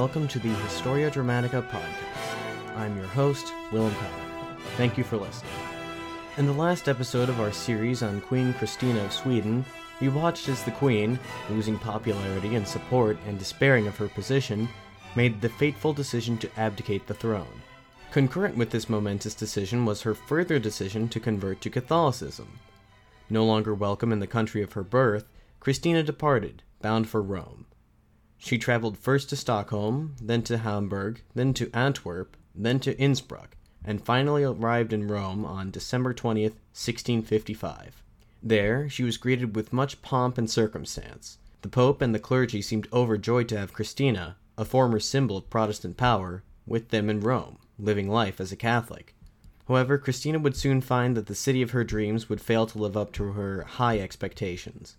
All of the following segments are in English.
Welcome to the Historia Dramatica podcast. I'm your host, Willem Powell. Thank you for listening. In the last episode of our series on Queen Christina of Sweden, we watched as the Queen, losing popularity and support and despairing of her position, made the fateful decision to abdicate the throne. Concurrent with this momentous decision was her further decision to convert to Catholicism. No longer welcome in the country of her birth, Christina departed, bound for Rome. She traveled first to Stockholm, then to Hamburg, then to Antwerp, then to Innsbruck, and finally arrived in Rome on December 20th, 1655. There, she was greeted with much pomp and circumstance. The Pope and the clergy seemed overjoyed to have Christina, a former symbol of Protestant power, with them in Rome living life as a Catholic. However, Christina would soon find that the city of her dreams would fail to live up to her high expectations.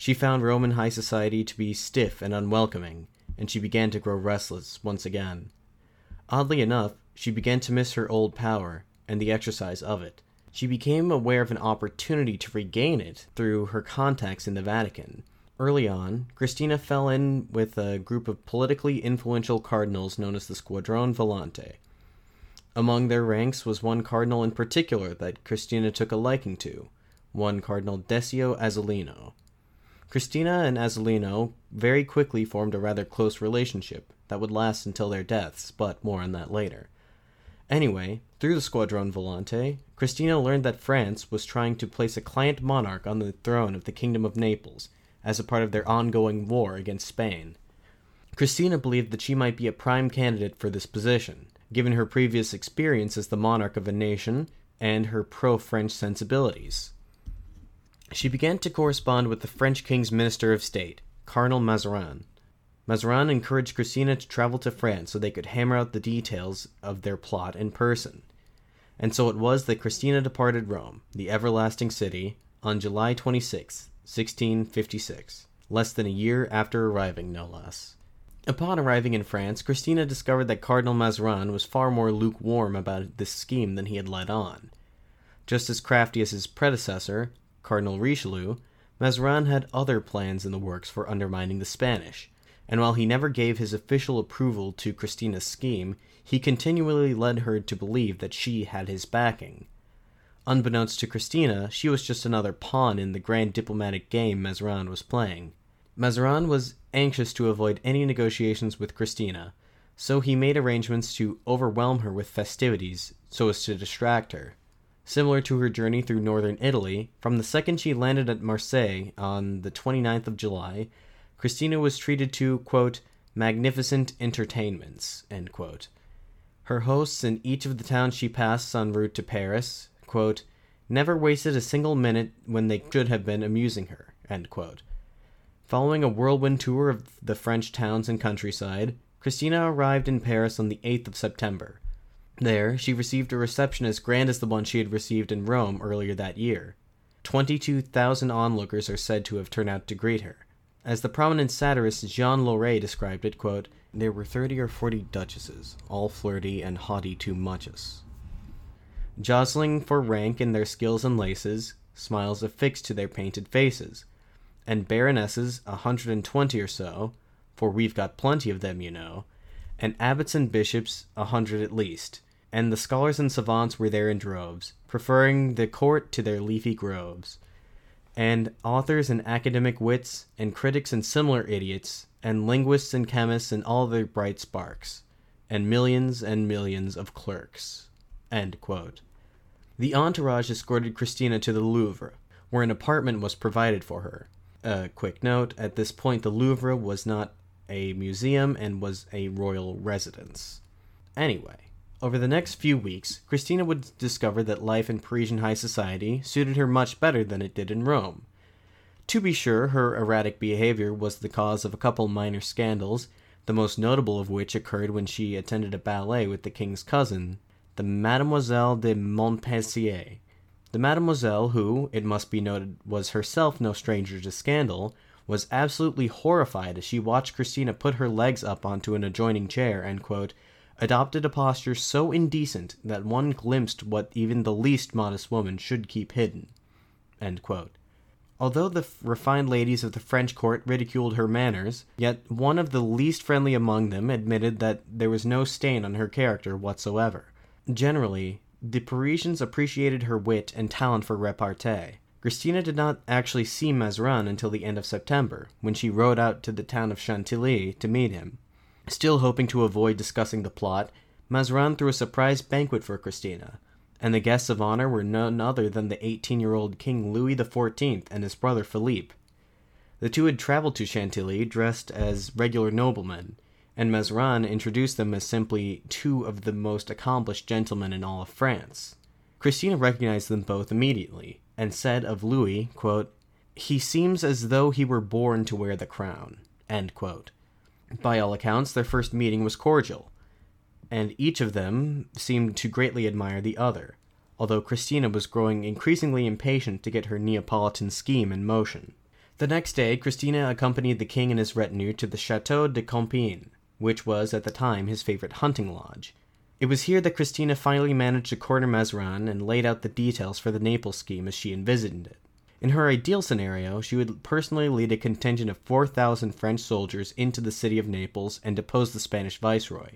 She found Roman high society to be stiff and unwelcoming, and she began to grow restless once again. Oddly enough, she began to miss her old power and the exercise of it. She became aware of an opportunity to regain it through her contacts in the Vatican. Early on, Christina fell in with a group of politically influential cardinals known as the Squadrone Volante. Among their ranks was one cardinal in particular that Christina took a liking to, one Cardinal Decio Azzolino. Christina and Azzolino very quickly formed a rather close relationship that would last until their deaths, but more on that later. Anyway, through the Squadrone Volante, Christina learned that France was trying to place a client monarch on the throne of the Kingdom of Naples as a part of their ongoing war against Spain. Christina believed that she might be a prime candidate for this position, given her previous experience as the monarch of a nation and her pro French sensibilities. She began to correspond with the French king's minister of state, Cardinal Mazarin. Mazarin encouraged Christina to travel to France so they could hammer out the details of their plot in person. And so it was that Christina departed Rome, the everlasting city, on July 26, 1656, less than a year after arriving, no less. Upon arriving in France, Christina discovered that Cardinal Mazarin was far more lukewarm about this scheme than he had let on. Just as crafty as his predecessor, Cardinal Richelieu, Mazarin had other plans in the works for undermining the Spanish, and while he never gave his official approval to Christina's scheme, he continually led her to believe that she had his backing. Unbeknownst to Christina, she was just another pawn in the grand diplomatic game Mazarin was playing. Mazarin was anxious to avoid any negotiations with Christina, so he made arrangements to overwhelm her with festivities so as to distract her. Similar to her journey through northern Italy, from the second she landed at Marseille on the 29th of July, Christina was treated to, quote, magnificent entertainments, Her hosts in each of the towns she passed en route to Paris, quote, never wasted a single minute when they should have been amusing her, Following a whirlwind tour of the French towns and countryside, Christina arrived in Paris on the 8th of September. There, she received a reception as grand as the one she had received in Rome earlier that year. 22,000 onlookers are said to have turned out to greet her. As the prominent satirist Jean Loret described it, quote, there were 30 or 40 duchesses, all flirty and haughty too muchus. Jostling for rank in their skills and laces, smiles affixed to their painted faces, and baronesses a hundred and twenty or so, for we've got plenty of them, you know, and abbots and bishops a hundred at least, and the scholars and savants were there in droves, preferring the court to their leafy groves, and authors and academic wits, and critics and similar idiots, and linguists and chemists and all their bright sparks, and millions and millions of clerks. The entourage escorted Christina to the Louvre, where an apartment was provided for her, a quick note at this point, the Louvre was not a museum and was a royal residence. Anyway, over the next few weeks, Christina would discover that life in Parisian high society suited her much better than it did in Rome. To be sure, her erratic behavior was the cause of a couple minor scandals, the most notable of which occurred when she attended a ballet with the king's cousin, the Mademoiselle de Montpensier, the mademoiselle, who, it must be noted, was herself no stranger to scandal, was absolutely horrified as she watched Christina put her legs up onto an adjoining chair and, quote, adopted a posture so indecent that one glimpsed what even the least modest woman should keep hidden. Although the refined ladies of the French court ridiculed her manners, yet one of the least friendly among them admitted that there was no stain on her character whatsoever. Generally, the Parisians appreciated her wit and talent for repartee. Christina did not actually see Mazarin until the end of September, when she rode out to the town of Chantilly to meet him. Still hoping to avoid discussing the plot, Mazarin threw a surprise banquet for Christina, and the guests of honor were none other than the 18 year old King Louis XIV and his brother Philippe. The two had traveled to Chantilly dressed as regular noblemen, and Mazarin introduced them as simply two of the most accomplished gentlemen in all of France. Christina recognized them both immediately, and said of Louis, quote, He seems as though he were born to wear the crown. By all accounts, their first meeting was cordial, and each of them seemed to greatly admire the other, although Christina was growing increasingly impatient to get her Neapolitan scheme in motion. The next day, Christina accompanied the king and his retinue to the Chateau de Compiègne, which was at the time his favorite hunting lodge. It was here that Christina finally managed to corner Mazarin and laid out the details for the Naples scheme as she envisioned it. In her ideal scenario, she would personally lead a contingent of 4,000 French soldiers into the city of Naples and depose the Spanish viceroy,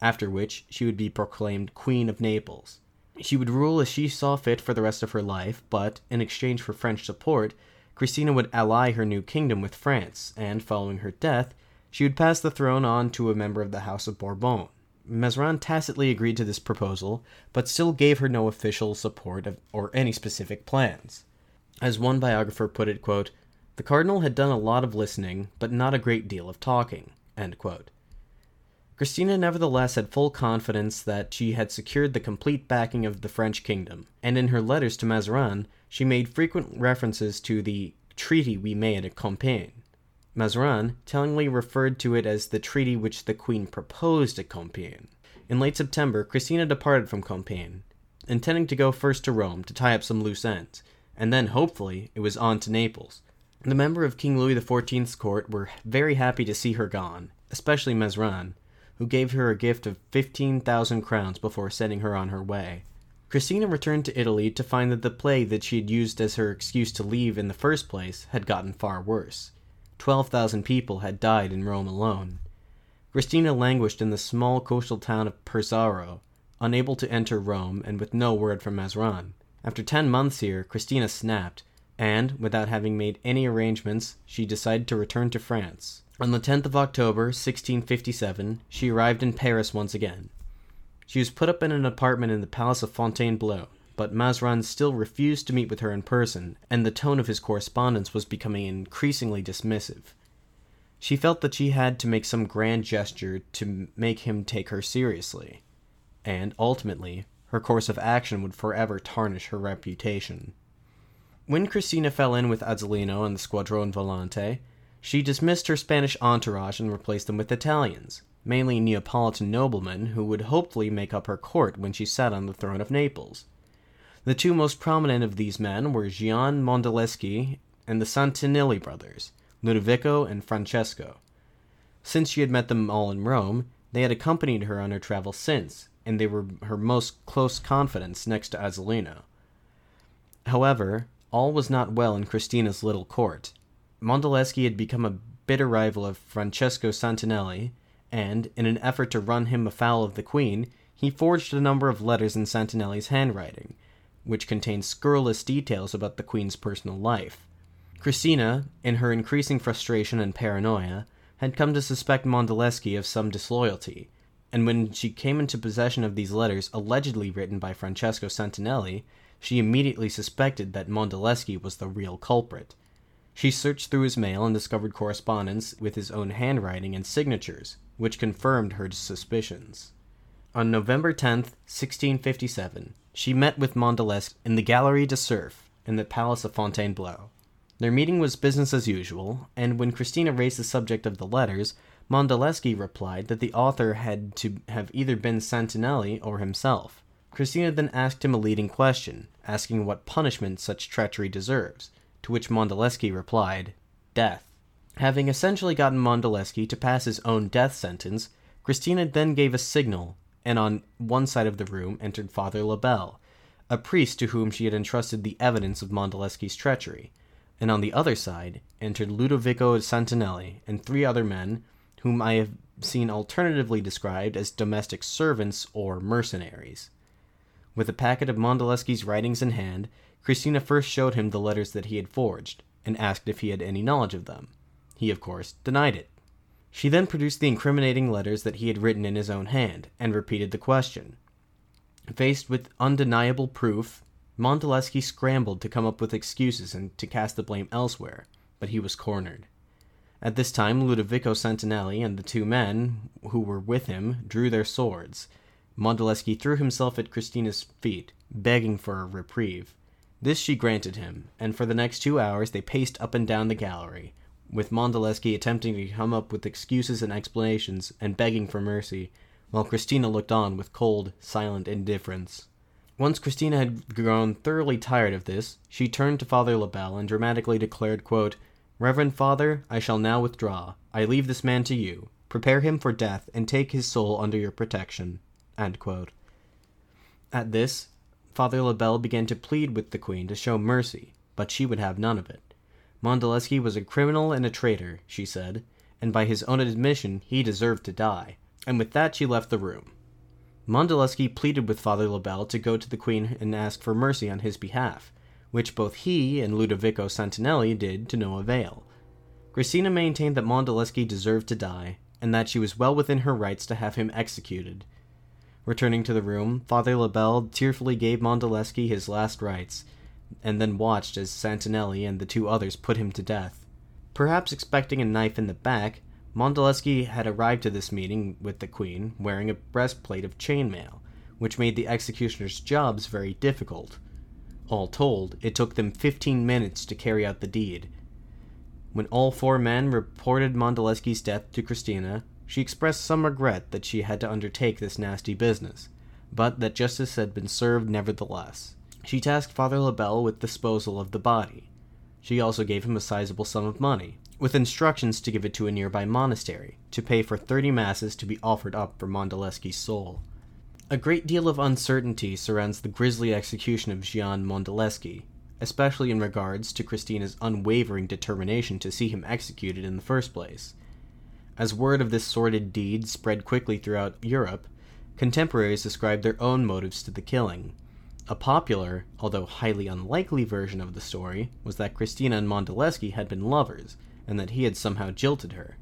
after which she would be proclaimed Queen of Naples. She would rule as she saw fit for the rest of her life, but, in exchange for French support, Christina would ally her new kingdom with France, and, following her death, she would pass the throne on to a member of the House of Bourbon. Mazarin tacitly agreed to this proposal, but still gave her no official support of, or any specific plans. As one biographer put it, quote, the cardinal had done a lot of listening, but not a great deal of talking. Christina nevertheless had full confidence that she had secured the complete backing of the French kingdom, and in her letters to Mazarin, she made frequent references to the treaty we made at Compiègne. Mazarin tellingly referred to it as the treaty which the queen proposed at Compiègne. In late September, Christina departed from Compiègne, intending to go first to Rome to tie up some loose ends, and then, hopefully, it was on to Naples. The members of King Louis XIV's court were very happy to see her gone, especially Mazarin, who gave her a gift of 15,000 crowns before sending her on her way. Christina returned to Italy to find that the plague that she had used as her excuse to leave in the first place had gotten far worse. 12,000 people had died in Rome alone. Christina languished in the small coastal town of Pesaro, unable to enter Rome and with no word from Mazarin. After 10 months here, Christina snapped, and, without having made any arrangements, she decided to return to France. On the 10th of October, 1657, she arrived in Paris once again. She was put up in an apartment in the Palace of Fontainebleau, but Mazarin still refused to meet with her in person, and the tone of his correspondence was becoming increasingly dismissive. She felt that she had to make some grand gesture to make him take her seriously, and ultimately, her course of action would forever tarnish her reputation. When Christina fell in with Azzolino and the Squadrone Volante, she dismissed her Spanish entourage and replaced them with Italians, mainly Neapolitan noblemen who would hopefully make up her court when she sat on the throne of Naples. The two most prominent of these men were Gian Mondaleschi and the Santinelli brothers, Ludovico and Francesco. Since she had met them all in Rome, they had accompanied her on her travels since, and they were her most close confidants next to Azzolino. However, all was not well in Christina's little court. Mondaleschi had become a bitter rival of Francesco Santinelli, and, in an effort to run him afoul of the queen, he forged a number of letters in Santinelli's handwriting, which contained scurrilous details about the Queen's personal life. Christina, in her increasing frustration and paranoia, had come to suspect Mondaleschi of some disloyalty, and when she came into possession of these letters allegedly written by Francesco Santinelli, she immediately suspected that Mondaleschi was the real culprit. She searched through his mail and discovered correspondence with his own handwriting and signatures, which confirmed her suspicions. On November 10th, 1657, she met with Mondaleschi in the Galerie de Cerf in the Palace of Fontainebleau. Their meeting was business as usual, and when Christina raised the subject of the letters, Mondaleschi replied that the author had to have either been Santinelli or himself. Christina then asked him a leading question, asking what punishment such treachery deserves, to which Mondaleschi replied, Death. Having essentially gotten Mondaleschi to pass his own death sentence, Christina then gave a signal and on one side of the room entered Father Lebel, a priest to whom she had entrusted the evidence of Mondaleschi's treachery. and on the other side entered Ludovico Santinelli and three other men, whom I have seen alternatively described as domestic servants or mercenaries. With a packet of Mondaleschi's writings in hand, Christina first showed him the letters that he had forged, and asked if he had any knowledge of them. He, of course, denied it. She then produced the incriminating letters that he had written in his own hand, and repeated the question. Faced with undeniable proof, Mondaleschi scrambled to come up with excuses and to cast the blame elsewhere, but he was cornered. At this time, Ludovico Santinelli and the two men who were with him drew their swords. Mondaleschi threw himself at Christina's feet, begging for a reprieve. This she granted him, and for the next two hours they paced up and down the gallery, with Mondaleschi attempting to come up with excuses and explanations and begging for mercy, while Christina looked on with cold, silent indifference. Once Christina had grown thoroughly tired of this, she turned to Father Lebel and dramatically declared, quote, Reverend Father, I shall now withdraw. I leave this man to you. Prepare him for death, and take his soul under your protection. At this, Father Lebel began to plead with the queen to show mercy, but she would have none of it. Mondaleschi was a criminal and a traitor, she said, and by his own admission he deserved to die, and with that she left the room. Mondaleschi pleaded with Father Lebel to go to the queen and ask for mercy on his behalf, which both he and Ludovico Santinelli did to no avail. Christina maintained that Mondaleschi deserved to die, and that she was well within her rights to have him executed, Returning to the room, Father Lebel tearfully gave Mondaleschi his last rites, and then watched as Santinelli and the two others put him to death. Perhaps expecting a knife in the back, Mondaleschi had arrived to this meeting with the queen wearing a breastplate of chainmail, which made the executioner's jobs very difficult. All told, it took them fifteen minutes to carry out the deed. When all four men reported Mondaleschi's death to Christina, she expressed some regret that she had to undertake this nasty business, but that justice had been served nevertheless. She tasked Father Lebel with disposal of the body. She also gave him a sizable sum of money, with instructions to give it to a nearby monastery, to pay for thirty masses to be offered up for Mondaleschi's soul. A great deal of uncertainty surrounds the grisly execution of Gian Mondaleschi, especially in regards to Christina's unwavering determination to see him executed in the first place. As word of this sordid deed spread quickly throughout Europe, contemporaries ascribed their own motives to the killing. A popular, although highly unlikely version of the story was that Christina and Mondaleschi had been lovers, and that he had somehow jilted her.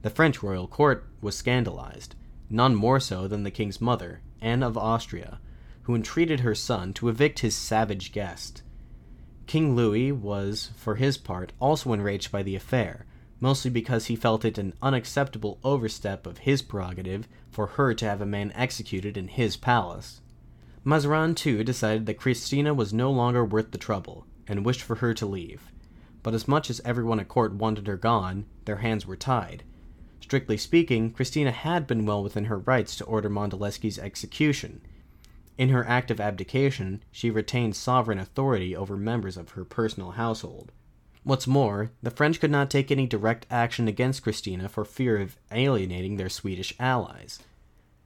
The French royal court was scandalized, none more so than the king's mother, Anne of Austria, who entreated her son to evict his savage guest. King Louis was, for his part, also enraged by the affair, mostly because he felt it an unacceptable overstep of his prerogative for her to have a man executed in his palace. Mazarin, too, decided that Christina was no longer worth the trouble, and wished for her to leave. But as much as everyone at court wanted her gone, their hands were tied. Strictly speaking, Christina had been well within her rights to order Mondaleschi's execution. In her act of abdication, she retained sovereign authority over members of her personal household. What's more, the French could not take any direct action against Christina for fear of alienating their Swedish allies.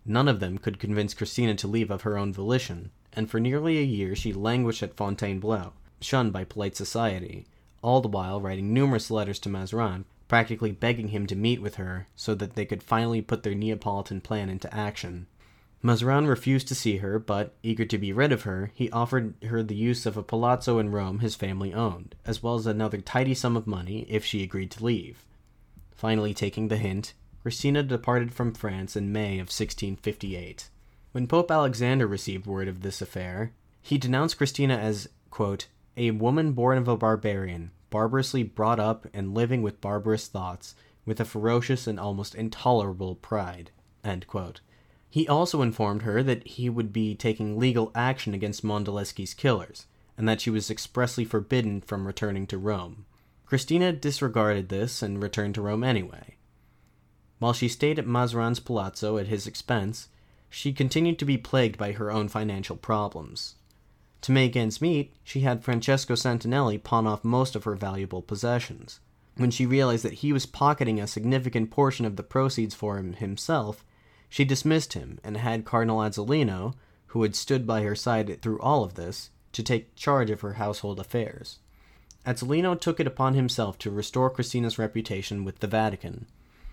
None of them could convince Christina to leave of her own volition, and for nearly a year she languished at Fontainebleau, shunned by polite society, all the while writing numerous letters to Mazarin, practically begging him to meet with her so that they could finally put their Neapolitan plan into action. Mazarin refused to see her, but, eager to be rid of her, he offered her the use of a palazzo in Rome his family owned, as well as another tidy sum of money if she agreed to leave. Finally, taking the hint, Christina departed from France in May of 1658. When Pope Alexander received word of this affair, he denounced Christina as, quote, a woman born of a barbarian, barbarously brought up and living with barbarous thoughts, with a ferocious and almost intolerable pride. He also informed her that he would be taking legal action against Mondaleschi's killers, and that she was expressly forbidden from returning to Rome. Christina disregarded this and returned to Rome anyway. While she stayed at Mazarin's palazzo at his expense, she continued to be plagued by her own financial problems. To make ends meet, she had Francesco Santinelli pawn off most of her valuable possessions. When she realized that he was pocketing a significant portion of the proceeds for him himself, she dismissed him and had Cardinal Azzolino, who had stood by her side through all of this, to take charge of her household affairs. Azzolino took it upon himself to restore Christina's reputation with the Vatican.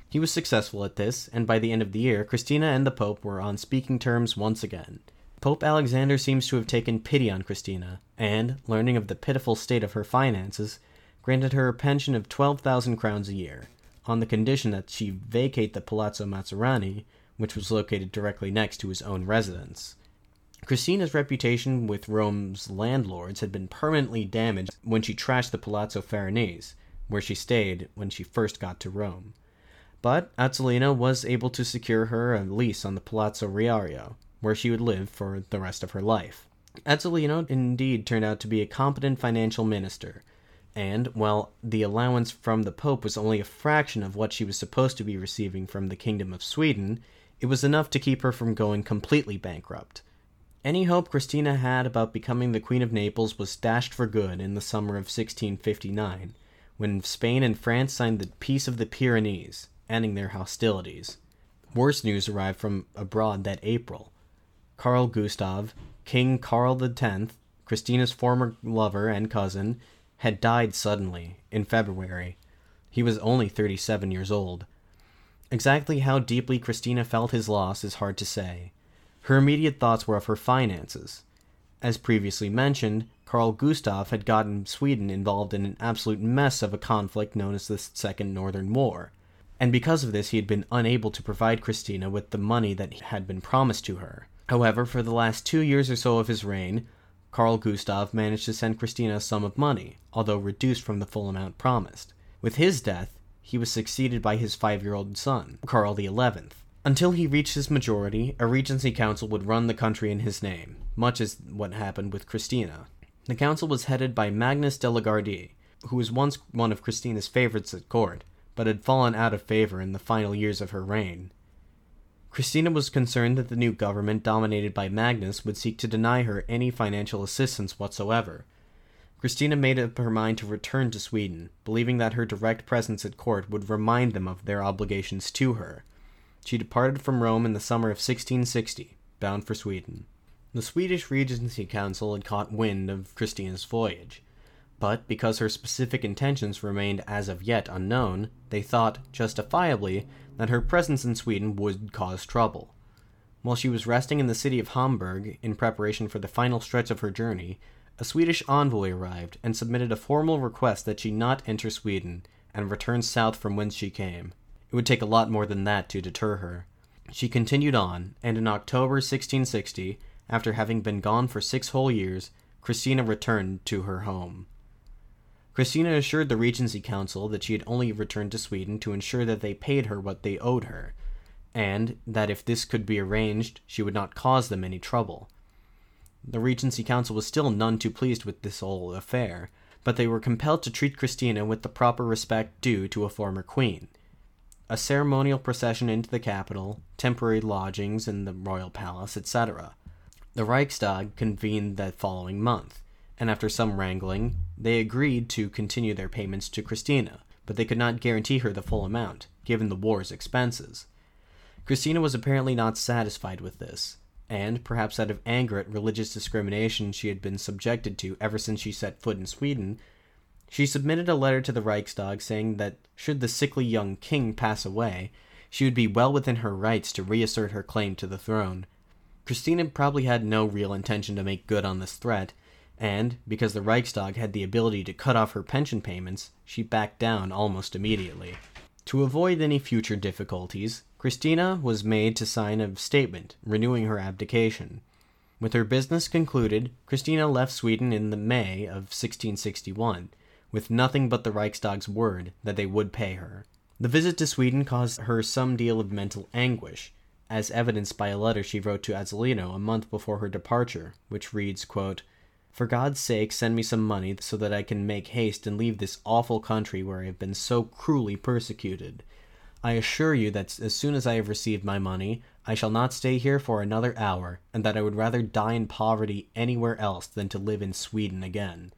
He was successful at this, and by the end of the year, Christina and the Pope were on speaking terms once again. Pope Alexander seems to have taken pity on Christina, and, learning of the pitiful state of her finances, granted her a pension of 12,000 crowns a year, on the condition that she vacate the Palazzo Mazzarani, which was located directly next to his own residence. Christina's reputation with Rome's landlords had been permanently damaged when she trashed the Palazzo Farnese, where she stayed when she first got to Rome. But Azzolino was able to secure her a lease on the Palazzo Riario, where she would live for the rest of her life. Azzolino indeed turned out to be a competent financial minister, and, while the allowance from the Pope was only a fraction of what she was supposed to be receiving from the Kingdom of Sweden, it was enough to keep her from going completely bankrupt. Any hope Christina had about becoming the Queen of Naples was dashed for good in the summer of 1659, when Spain and France signed the Peace of the Pyrenees, ending their hostilities. Worse news arrived from abroad that April. Carl Gustav, King Carl X, Christina's former lover and cousin, had died suddenly in February. He was only 37 years old. Exactly how deeply Christina felt his loss is hard to say. Her immediate thoughts were of her finances. As previously mentioned, Carl Gustav had gotten Sweden involved in an absolute mess of a conflict known as the Second Northern War, and because of this he had been unable to provide Christina with the money that had been promised to her. However, for the last two years or so of his reign, Carl Gustav managed to send Christina a sum of money, although reduced from the full amount promised. With his death, he was succeeded by his five year old son, Carl XI. Until he reached his majority, a regency council would run the country in his name, much as what happened with Christina. The council was headed by Magnus de la Gardie, who was once one of Christina's favorites at court, but had fallen out of favor in the final years of her reign. Christina was concerned that the new government, dominated by Magnus, would seek to deny her any financial assistance whatsoever. Christina made up her mind to return to Sweden, believing that her direct presence at court would remind them of their obligations to her. She departed from Rome in the summer of 1660, bound for Sweden. The Swedish Regency Council had caught wind of Christina's voyage, but because her specific intentions remained as of yet unknown, they thought, justifiably, that her presence in Sweden would cause trouble. While she was resting in the city of Hamburg in preparation for the final stretch of her journey, a Swedish envoy arrived and submitted a formal request that she not enter Sweden and return south from whence she came. It would take a lot more than that to deter her. She continued on, and in October 1660, after having been gone for six whole years, Christina returned to her home. Christina assured the Regency Council that she had only returned to Sweden to ensure that they paid her what they owed her, and that if this could be arranged, she would not cause them any trouble. The Regency Council was still none too pleased with this whole affair, but they were compelled to treat Christina with the proper respect due to a former queen, a ceremonial procession into the capital, temporary lodgings in the royal palace, etc. The Reichstag convened that following month, and after some wrangling, they agreed to continue their payments to Christina, but they could not guarantee her the full amount, given the war's expenses. Christina was apparently not satisfied with this, and, perhaps out of anger at religious discrimination she had been subjected to ever since she set foot in Sweden, she submitted a letter to the Reichstag saying that should the sickly young king pass away, she would be well within her rights to reassert her claim to the throne. Christina probably had no real intention to make good on this threat, and, because the Reichstag had the ability to cut off her pension payments, she backed down almost immediately. To avoid any future difficulties, Christina was made to sign a statement renewing her abdication. With her business concluded, Christina left Sweden in the May of 1661 with nothing but the Reichstag's word that they would pay her. The visit to Sweden caused her some deal of mental anguish, as evidenced by a letter she wrote to Azzolino a month before her departure, which reads, quote, For God's sake, send me some money so that I can make haste and leave this awful country where I have been so cruelly persecuted. I assure you that as soon as I have received my money, I shall not stay here for another hour, and that I would rather die in poverty anywhere else than to live in Sweden again.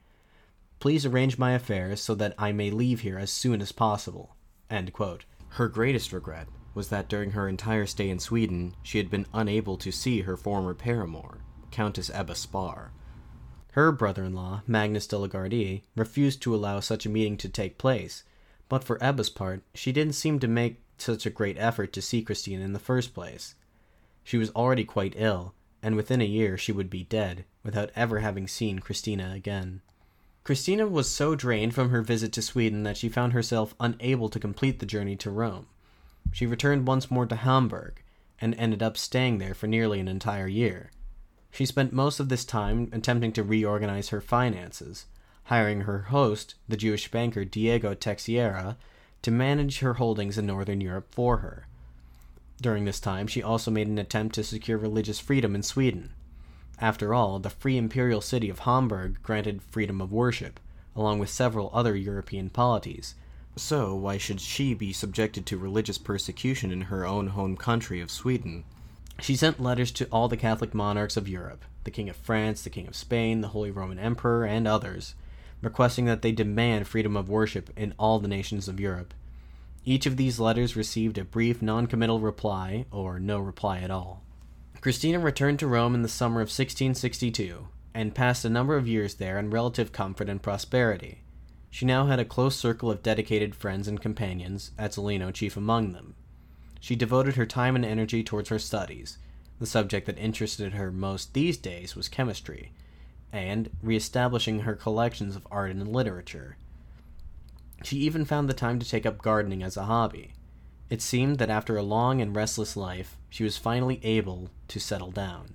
Please arrange my affairs so that I may leave here as soon as possible. Her greatest regret was that during her entire stay in Sweden, she had been unable to see her former paramour, Countess Ebba Spar. Her brother in law, Magnus de la Gardie, refused to allow such a meeting to take place, but for Ebba's part, she didn't seem to make such a great effort to see Christina in the first place. She was already quite ill, and within a year she would be dead, without ever having seen Christina again. Christina was so drained from her visit to Sweden that she found herself unable to complete the journey to Rome. She returned once more to Hamburg, and ended up staying there for nearly an entire year. She spent most of this time attempting to reorganize her finances, hiring her host, the Jewish banker Diego Teixeira, to manage her holdings in Northern Europe for her. During this time, she also made an attempt to secure religious freedom in Sweden. After all, the free imperial city of Hamburg granted freedom of worship, along with several other European polities. So, why should she be subjected to religious persecution in her own home country of Sweden? She sent letters to all the Catholic monarchs of Europe, the King of France, the King of Spain, the Holy Roman Emperor, and others, requesting that they demand freedom of worship in all the nations of Europe. Each of these letters received a brief noncommittal reply, or no reply at all. Christina returned to Rome in the summer of 1662, and passed a number of years there in relative comfort and prosperity. She now had a close circle of dedicated friends and companions, Azzolino chief among them. She devoted her time and energy towards her studies. The subject that interested her most these days was chemistry, and re-establishing her collections of art and literature. She even found the time to take up gardening as a hobby. It seemed that after a long and restless life, she was finally able to settle down.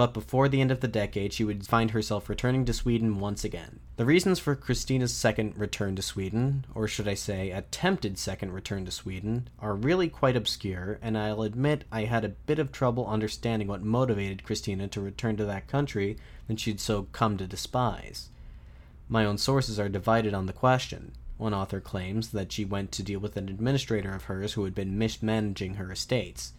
But before the end of the decade, she would find herself returning to Sweden once again. The reasons for Christina's second return to Sweden, or should I say, attempted second return to Sweden, are really quite obscure, and I'll admit I had a bit of trouble understanding what motivated Christina to return to that country that she'd so come to despise. My own sources are divided on the question. One author claims that she went to deal with an administrator of hers who had been mismanaging her estates.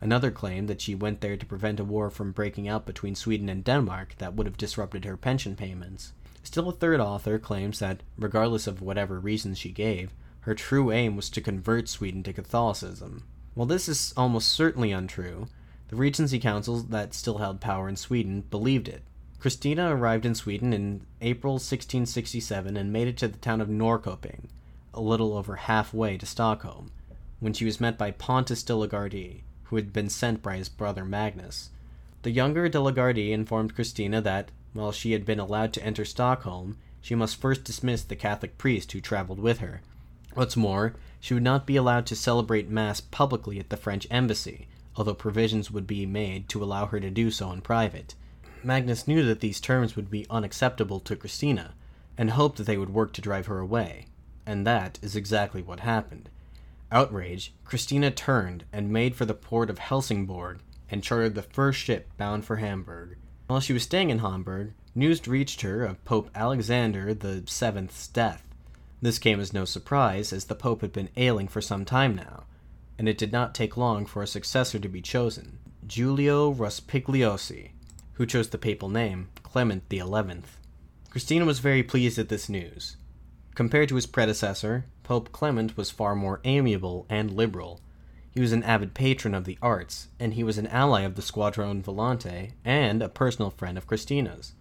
Another claimed that she went there to prevent a war from breaking out between Sweden and Denmark that would have disrupted her pension payments. Still, a third author claims that, regardless of whatever reasons she gave, her true aim was to convert Sweden to Catholicism. While this is almost certainly untrue, the Regency councils that still held power in Sweden believed it, Christina arrived in Sweden in April 1667 and made it to the town of Norrköping, a little over halfway to Stockholm, when she was met by Pontus de la Gardie, who had been sent by his brother Magnus. The younger de la Gardie informed Christina that, while she had been allowed to enter Stockholm, she must first dismiss the Catholic priest who traveled with her. What's more, she would not be allowed to celebrate Mass publicly at the French embassy, although provisions would be made to allow her to do so in private. Magnus knew that these terms would be unacceptable to Christina, and hoped that they would work to drive her away. And that is exactly what happened. Outraged, Christina turned and made for the port of Helsingborg and chartered the first ship bound for Hamburg. While she was staying in Hamburg, news reached her of Pope Alexander the Seventh's death. This came as no surprise, as the Pope had been ailing for some time now, and it did not take long for a successor to be chosen, Giulio Rospigliosi, who chose the papal name, Clement XI. Christina was very pleased at this news. Compared to his predecessor, Pope Clement was far more amiable and liberal. He was an avid patron of the arts, and he was an ally of the Squadrone Volante and a personal friend of Christina's.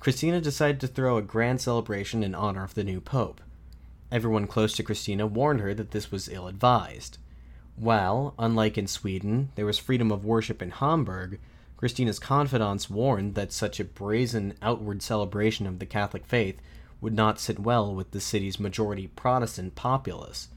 Christina decided to throw a grand celebration in honor of the new pope. Everyone close to Christina warned her that this was ill advised. While, unlike in Sweden, there was freedom of worship in Hamburg, Christina's confidants warned that such a brazen outward celebration of the Catholic faith would not sit well with the city's majority Protestant populace.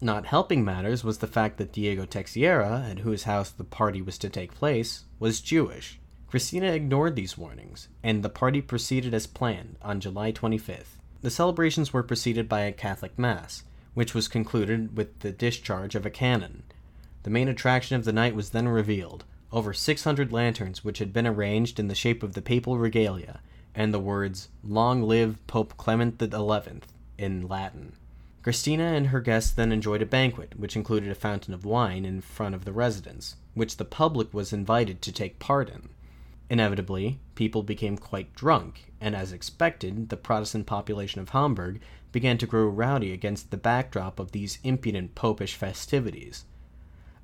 Not helping matters was the fact that Diego Teixeira, at whose house the party was to take place, was Jewish. Christina ignored these warnings, and the party proceeded as planned on July 25th. The celebrations were preceded by a Catholic Mass, which was concluded with the discharge of a cannon. The main attraction of the night was then revealed over 600 lanterns which had been arranged in the shape of the papal regalia, and the words, Long live Pope Clement XI, in Latin. Christina and her guests then enjoyed a banquet, which included a fountain of wine in front of the residence, which the public was invited to take part in. Inevitably, people became quite drunk, and as expected, the Protestant population of Hamburg began to grow rowdy against the backdrop of these impudent popish festivities.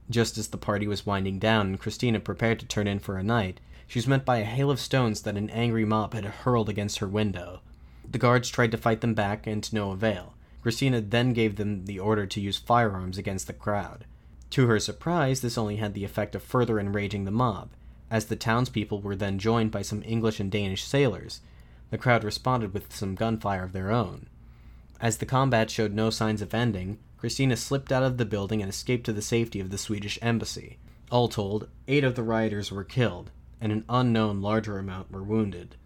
Just as the party was winding down and Christina prepared to turn in for a night, She was met by a hail of stones that an angry mob had hurled against her window. The guards tried to fight them back, and to no avail. Christina then gave them the order to use firearms against the crowd. To her surprise, this only had the effect of further enraging the mob, as the townspeople were then joined by some English and Danish sailors. The crowd responded with some gunfire of their own. As the combat showed no signs of ending, Christina slipped out of the building and escaped to the safety of the Swedish embassy. All told, eight of the rioters were killed, and an unknown larger amount were wounded.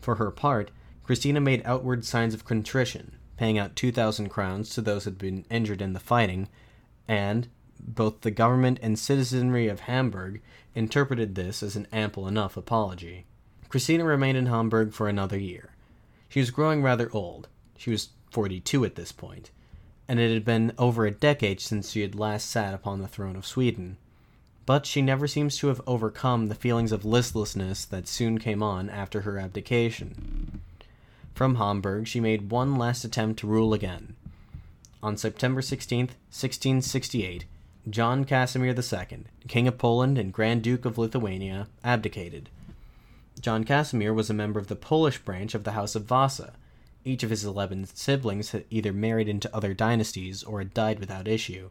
For her part, Christina made outward signs of contrition, paying out 2,000 crowns to those who had been injured in the fighting, and both the government and citizenry of Hamburg interpreted this as an ample enough apology. Christina remained in Hamburg for another year. She was growing rather old. She was 42 at this point, and it had been over a decade since she had last sat upon the throne of Sweden. But she never seems to have overcome the feelings of listlessness that soon came on after her abdication. From Hamburg, she made one last attempt to rule again. On September 16, 1668, John Casimir II, King of Poland and Grand Duke of Lithuania, abdicated. John Casimir was a member of the Polish branch of the House of Vasa. Each of his eleven siblings had either married into other dynasties or had died without issue.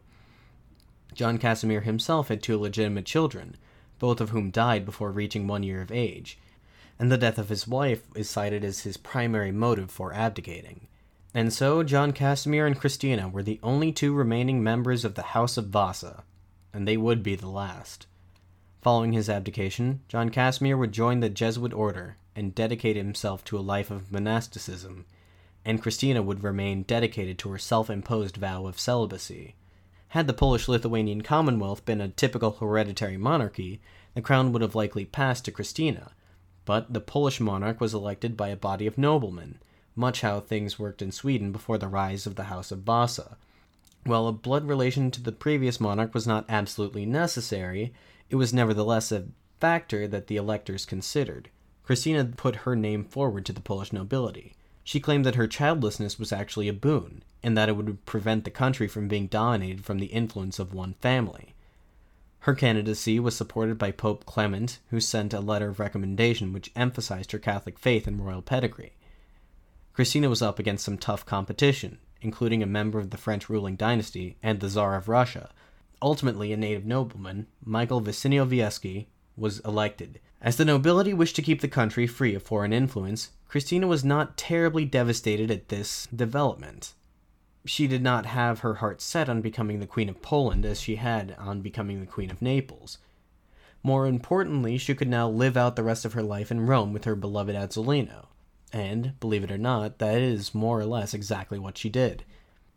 John Casimir himself had two legitimate children, both of whom died before reaching one year of age, and the death of his wife is cited as his primary motive for abdicating. And so John Casimir and Christina were the only two remaining members of the House of Vasa, and they would be the last. Following his abdication, John Casimir would join the Jesuit order and dedicate himself to a life of monasticism, and Christina would remain dedicated to her self imposed vow of celibacy. Had the Polish Lithuanian Commonwealth been a typical hereditary monarchy, the crown would have likely passed to Christina, but the Polish monarch was elected by a body of noblemen much how things worked in Sweden before the rise of the House of Vasa. While a blood relation to the previous monarch was not absolutely necessary, it was nevertheless a factor that the electors considered. Christina put her name forward to the Polish nobility. She claimed that her childlessness was actually a boon, and that it would prevent the country from being dominated from the influence of one family. Her candidacy was supported by Pope Clement, who sent a letter of recommendation which emphasized her Catholic faith and royal pedigree. Christina was up against some tough competition, including a member of the French ruling dynasty and the Tsar of Russia. Ultimately, a native nobleman, Michael Wiśniowiecki, was elected. As the nobility wished to keep the country free of foreign influence, Christina was not terribly devastated at this development. She did not have her heart set on becoming the Queen of Poland as she had on becoming the Queen of Naples. More importantly, she could now live out the rest of her life in Rome with her beloved Azzolino. And, believe it or not, that is more or less exactly what she did.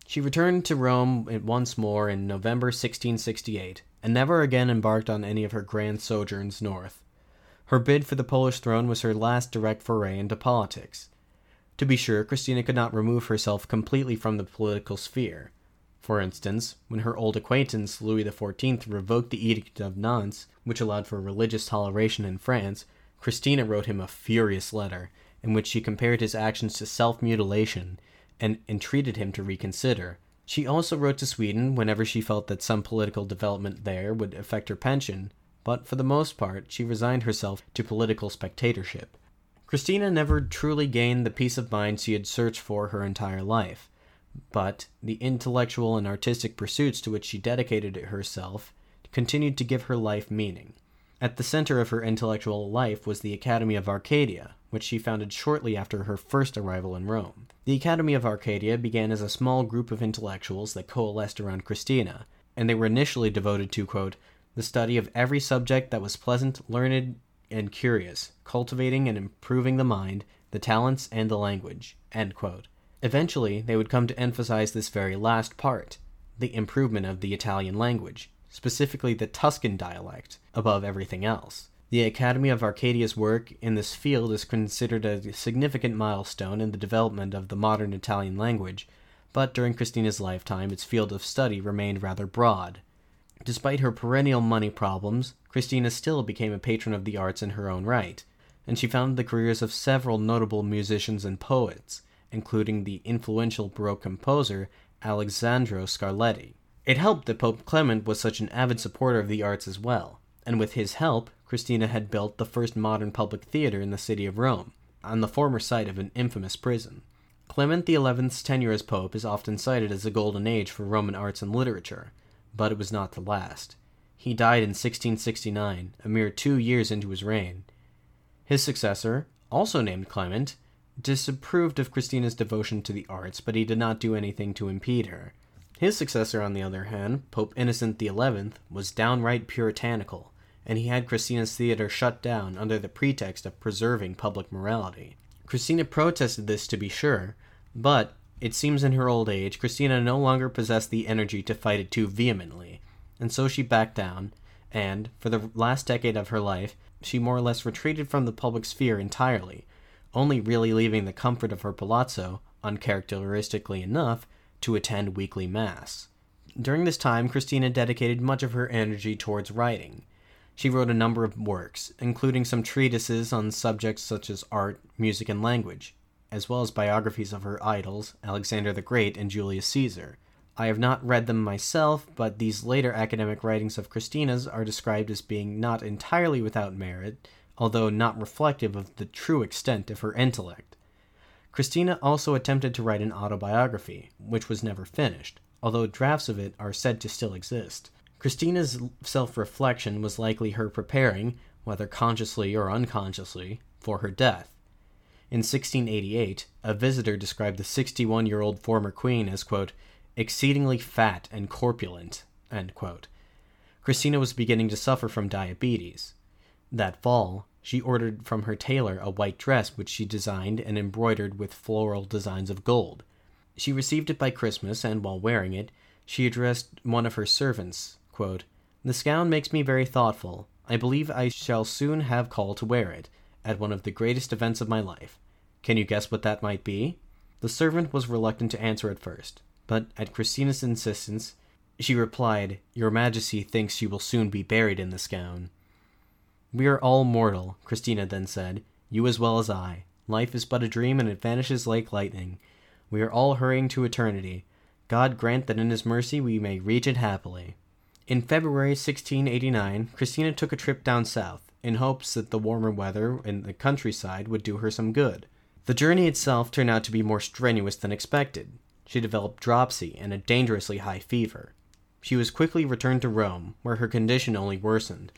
She returned to Rome once more in November 1668, and never again embarked on any of her grand sojourns north. Her bid for the Polish throne was her last direct foray into politics. To be sure, Christina could not remove herself completely from the political sphere. For instance, when her old acquaintance Louis XIV revoked the Edict of Nantes, which allowed for religious toleration in France, Christina wrote him a furious letter, in which she compared his actions to self mutilation and entreated him to reconsider. She also wrote to Sweden whenever she felt that some political development there would affect her pension, but for the most part she resigned herself to political spectatorship. Christina never truly gained the peace of mind she had searched for her entire life, but the intellectual and artistic pursuits to which she dedicated herself continued to give her life meaning. At the center of her intellectual life was the Academy of Arcadia, which she founded shortly after her first arrival in Rome. The Academy of Arcadia began as a small group of intellectuals that coalesced around Christina, and they were initially devoted to, quote, the study of every subject that was pleasant, learned, and curious, cultivating and improving the mind, the talents, and the language. Eventually, they would come to emphasize this very last part the improvement of the Italian language, specifically the Tuscan dialect, above everything else. The Academy of Arcadia's work in this field is considered a significant milestone in the development of the modern Italian language, but during Christina's lifetime its field of study remained rather broad. Despite her perennial money problems, Christina still became a patron of the arts in her own right, and she founded the careers of several notable musicians and poets, including the influential Baroque composer Alessandro Scarlatti. It helped that Pope Clement was such an avid supporter of the arts as well and with his help, Christina had built the first modern public theater in the city of Rome, on the former site of an infamous prison. Clement XI's tenure as pope is often cited as a golden age for Roman arts and literature, but it was not to last. He died in 1669, a mere two years into his reign. His successor, also named Clement, disapproved of Christina's devotion to the arts, but he did not do anything to impede her. His successor, on the other hand, Pope Innocent XI, was downright puritanical, and he had Christina's theater shut down under the pretext of preserving public morality. Christina protested this, to be sure, but it seems in her old age, Christina no longer possessed the energy to fight it too vehemently, and so she backed down, and, for the last decade of her life, she more or less retreated from the public sphere entirely, only really leaving the comfort of her palazzo, uncharacteristically enough, to attend weekly Mass. During this time, Christina dedicated much of her energy towards writing. She wrote a number of works, including some treatises on subjects such as art, music, and language, as well as biographies of her idols, Alexander the Great and Julius Caesar. I have not read them myself, but these later academic writings of Christina's are described as being not entirely without merit, although not reflective of the true extent of her intellect. Christina also attempted to write an autobiography, which was never finished, although drafts of it are said to still exist. Christina's self reflection was likely her preparing, whether consciously or unconsciously, for her death. In 1688, a visitor described the 61 year old former queen as, quote, exceedingly fat and corpulent. end quote. Christina was beginning to suffer from diabetes. That fall, she ordered from her tailor a white dress which she designed and embroidered with floral designs of gold. She received it by Christmas, and while wearing it, she addressed one of her servants quote, This gown makes me very thoughtful. I believe I shall soon have call to wear it, at one of the greatest events of my life. Can you guess what that might be? The servant was reluctant to answer at first, but at Christina's insistence, she replied, Your Majesty thinks you will soon be buried in this gown. We are all mortal, Christina then said, you as well as I. Life is but a dream and it vanishes like lightning. We are all hurrying to eternity. God grant that in His mercy we may reach it happily. In February 1689, Christina took a trip down south, in hopes that the warmer weather in the countryside would do her some good. The journey itself turned out to be more strenuous than expected. She developed dropsy and a dangerously high fever. She was quickly returned to Rome, where her condition only worsened,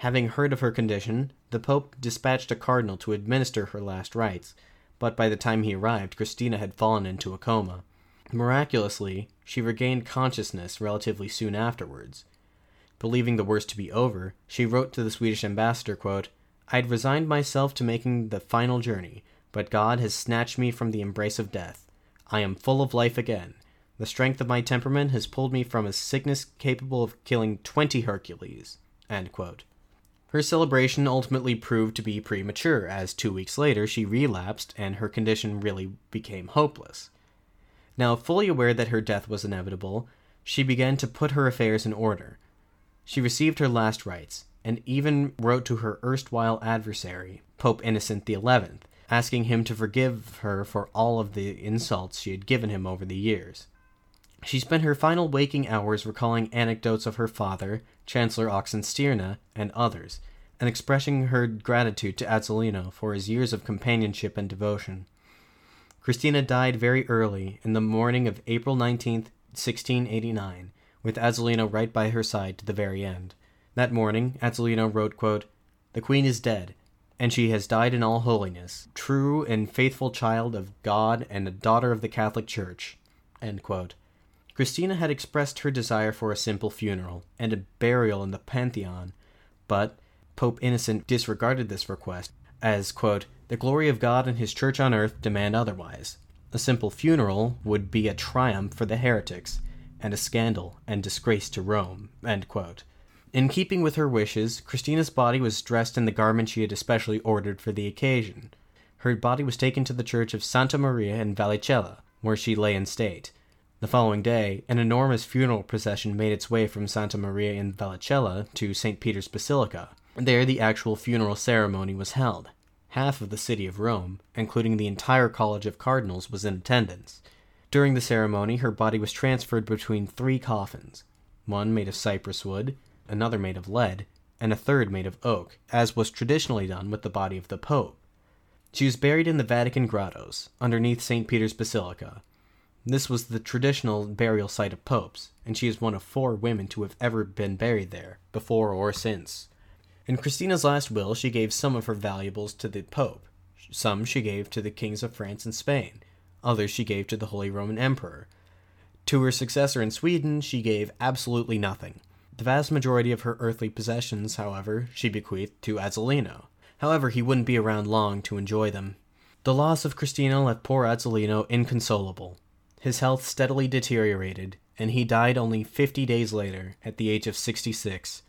Having heard of her condition, the Pope dispatched a cardinal to administer her last rites, but by the time he arrived, Christina had fallen into a coma. Miraculously, she regained consciousness relatively soon afterwards. Believing the worst to be over, she wrote to the Swedish ambassador, quote, I had resigned myself to making the final journey, but God has snatched me from the embrace of death. I am full of life again. The strength of my temperament has pulled me from a sickness capable of killing twenty Hercules. Her celebration ultimately proved to be premature, as two weeks later she relapsed and her condition really became hopeless. Now, fully aware that her death was inevitable, she began to put her affairs in order. She received her last rites, and even wrote to her erstwhile adversary, Pope Innocent XI, asking him to forgive her for all of the insults she had given him over the years. She spent her final waking hours recalling anecdotes of her father, Chancellor Oxenstierna, and others, and expressing her gratitude to Azzolino for his years of companionship and devotion. Christina died very early, in the morning of April 19, 1689, with Azzolino right by her side to the very end. That morning, Azzolino wrote, quote, The Queen is dead, and she has died in all holiness, true and faithful child of God and a daughter of the Catholic Church. Christina had expressed her desire for a simple funeral and a burial in the Pantheon, but Pope Innocent disregarded this request, as, quote, the glory of God and his church on earth demand otherwise. A simple funeral would be a triumph for the heretics, and a scandal and disgrace to Rome. In keeping with her wishes, Christina's body was dressed in the garment she had especially ordered for the occasion. Her body was taken to the church of Santa Maria in Vallicella, where she lay in state. The following day, an enormous funeral procession made its way from Santa Maria in Vallicella to St. Peter's Basilica. There, the actual funeral ceremony was held. Half of the city of Rome, including the entire College of Cardinals, was in attendance. During the ceremony, her body was transferred between three coffins one made of cypress wood, another made of lead, and a third made of oak, as was traditionally done with the body of the Pope. She was buried in the Vatican grottos, underneath St. Peter's Basilica. This was the traditional burial site of popes, and she is one of four women to have ever been buried there, before or since. In Christina's last will, she gave some of her valuables to the Pope. Some she gave to the kings of France and Spain. Others she gave to the Holy Roman Emperor. To her successor in Sweden, she gave absolutely nothing. The vast majority of her earthly possessions, however, she bequeathed to Azzolino. However, he wouldn't be around long to enjoy them. The loss of Christina left poor Azzolino inconsolable. His health steadily deteriorated, and he died only fifty days later, at the age of sixty six.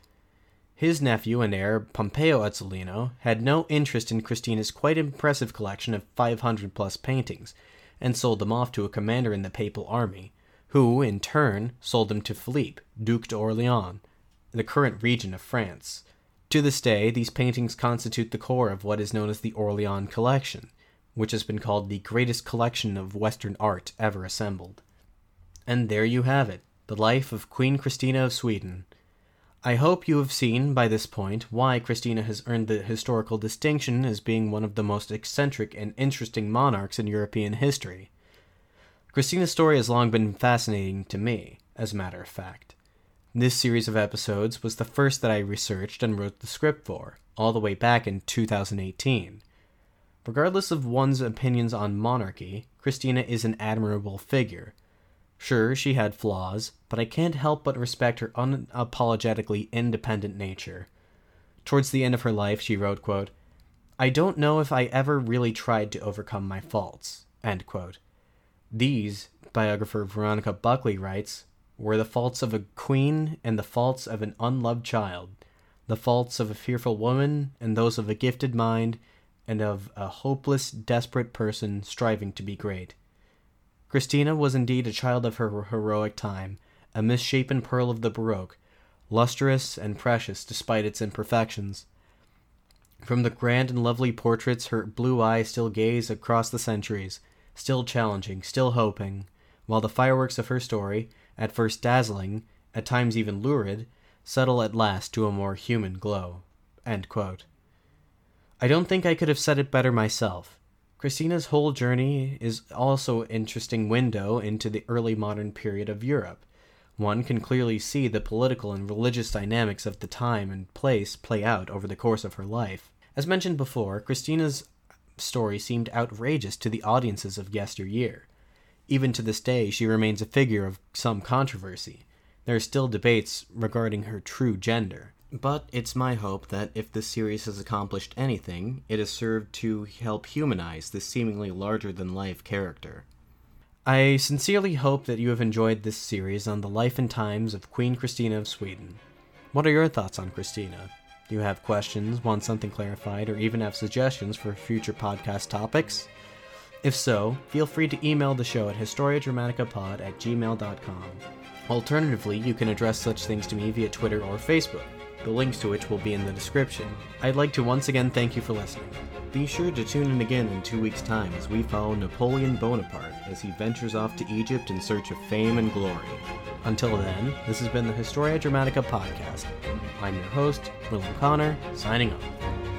His nephew and heir, Pompeo Azzolino, had no interest in Christina's quite impressive collection of 500 plus paintings, and sold them off to a commander in the papal army, who, in turn, sold them to Philippe, Duc d'Orléans, the current regent of France. To this day, these paintings constitute the core of what is known as the Orleans Collection, which has been called the greatest collection of Western art ever assembled. And there you have it, the life of Queen Christina of Sweden. I hope you have seen by this point why Christina has earned the historical distinction as being one of the most eccentric and interesting monarchs in European history. Christina's story has long been fascinating to me, as a matter of fact. This series of episodes was the first that I researched and wrote the script for, all the way back in 2018. Regardless of one's opinions on monarchy, Christina is an admirable figure Sure, she had flaws, but I can't help but respect her unapologetically independent nature. Towards the end of her life, she wrote, quote, I don't know if I ever really tried to overcome my faults. These, biographer Veronica Buckley writes, were the faults of a queen and the faults of an unloved child, the faults of a fearful woman and those of a gifted mind and of a hopeless, desperate person striving to be great. Christina was indeed a child of her heroic time, a misshapen pearl of the Baroque, lustrous and precious despite its imperfections. From the grand and lovely portraits, her blue eyes still gaze across the centuries, still challenging, still hoping, while the fireworks of her story, at first dazzling, at times even lurid, settle at last to a more human glow. I don't think I could have said it better myself. Christina's whole journey is also an interesting window into the early modern period of Europe. One can clearly see the political and religious dynamics of the time and place play out over the course of her life. As mentioned before, Christina's story seemed outrageous to the audiences of yesteryear. Even to this day, she remains a figure of some controversy. There are still debates regarding her true gender. But it's my hope that if this series has accomplished anything, it has served to help humanize this seemingly larger than life character. I sincerely hope that you have enjoyed this series on the life and times of Queen Christina of Sweden. What are your thoughts on Christina? Do you have questions, want something clarified, or even have suggestions for future podcast topics? If so, feel free to email the show at historiadramaticapod at gmail.com. Alternatively, you can address such things to me via Twitter or Facebook the links to which will be in the description. I'd like to once again thank you for listening. Be sure to tune in again in two weeks' time as we follow Napoleon Bonaparte as he ventures off to Egypt in search of fame and glory. Until then, this has been the Historia Dramatica podcast. I'm your host, William Connor, signing off.